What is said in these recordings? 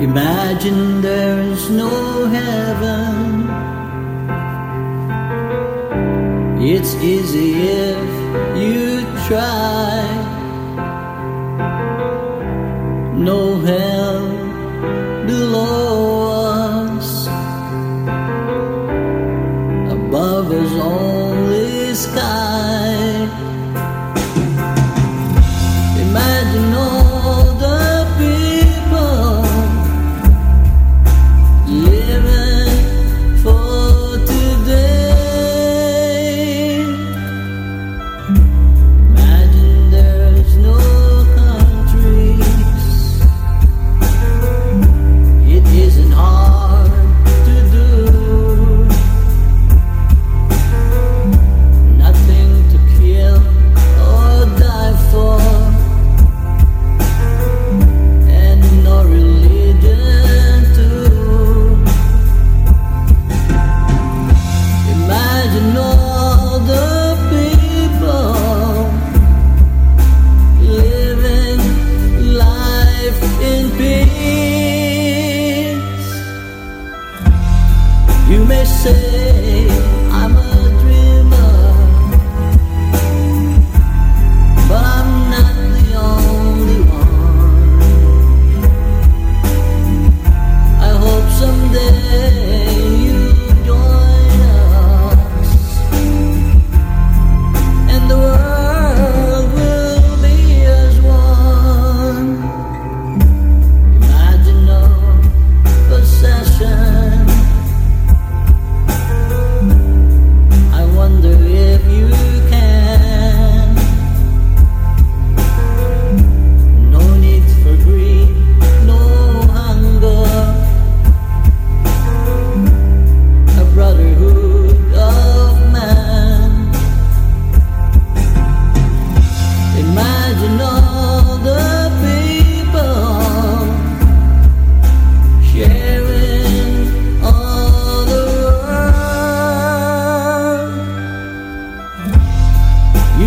Imagine there is no heaven. It's easy if you try. sky.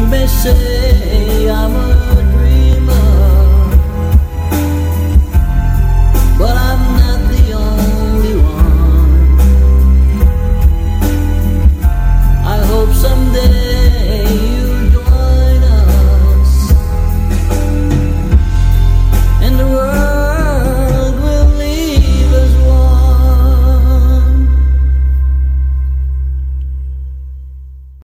me se